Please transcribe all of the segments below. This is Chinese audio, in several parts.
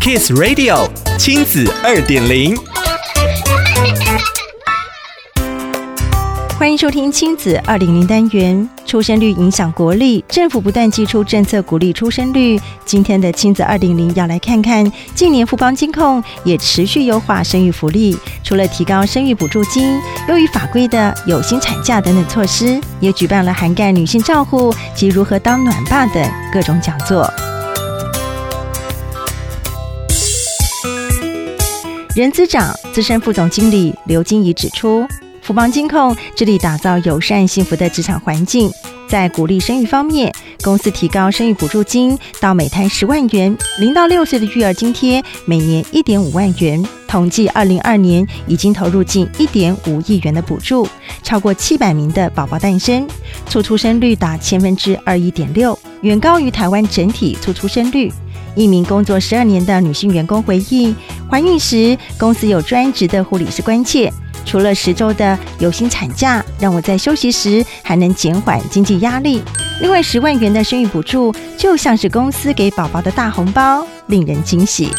Kiss Radio 亲子二点零，欢迎收听亲子二点零单元。出生率影响国力，政府不断祭出政策鼓励出生率。今天的亲子二点零要来看看，近年富邦金控也持续优化生育福利，除了提高生育补助金、优于法规的有薪产假等等措施，也举办了涵盖女性照护及如何当暖爸等各种讲座。人资长、资深副总经理刘金怡指出，福邦金控致力打造友善幸福的职场环境，在鼓励生育方面，公司提高生育补助金到每胎十万元，零到六岁的育儿津贴每年一点五万元。统计二零二年已经投入近一点五亿元的补助，超过七百名的宝宝诞生，促出生率达千分之二一点六，远高于台湾整体促出生率。一名工作十二年的女性员工回忆，怀孕时公司有专职的护理师关切，除了十周的有薪产假，让我在休息时还能减缓经济压力。另外，十万元的生育补助就像是公司给宝宝的大红包，令人惊喜。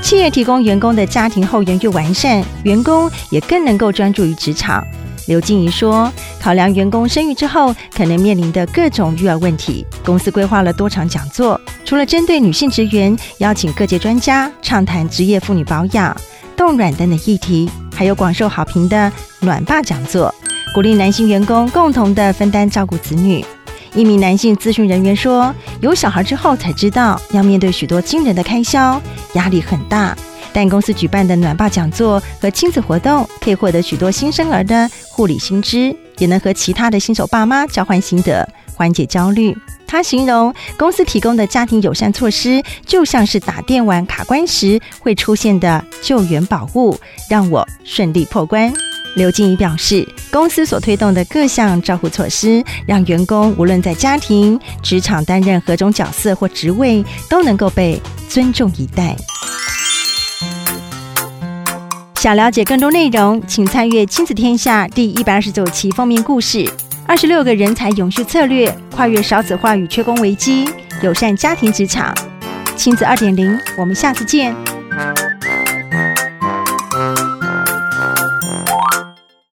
企业提供员工的家庭后援越完善，员工也更能够专注于职场。刘静怡说：“考量员工生育之后可能面临的各种育儿问题，公司规划了多场讲座。除了针对女性职员，邀请各界专家畅谈职业妇女保养、冻卵等等议题，还有广受好评的暖爸讲座，鼓励男性员工共同的分担照顾子女。”一名男性咨询人员说：“有小孩之后才知道要面对许多惊人的开销，压力很大。”但公司举办的暖爸讲座和亲子活动，可以获得许多新生儿的护理新知，也能和其他的新手爸妈交换心得，缓解焦虑。他形容公司提供的家庭友善措施，就像是打电玩卡关时会出现的救援宝物，让我顺利破关。刘静怡表示，公司所推动的各项照护措施，让员工无论在家庭、职场担任何种角色或职位，都能够被尊重以待。想了解更多内容，请参阅《亲子天下》第一百二十九期封面故事：二十六个人才永续策略，跨越少子化与缺工危机，友善家庭职场。亲子二点零，我们下次见。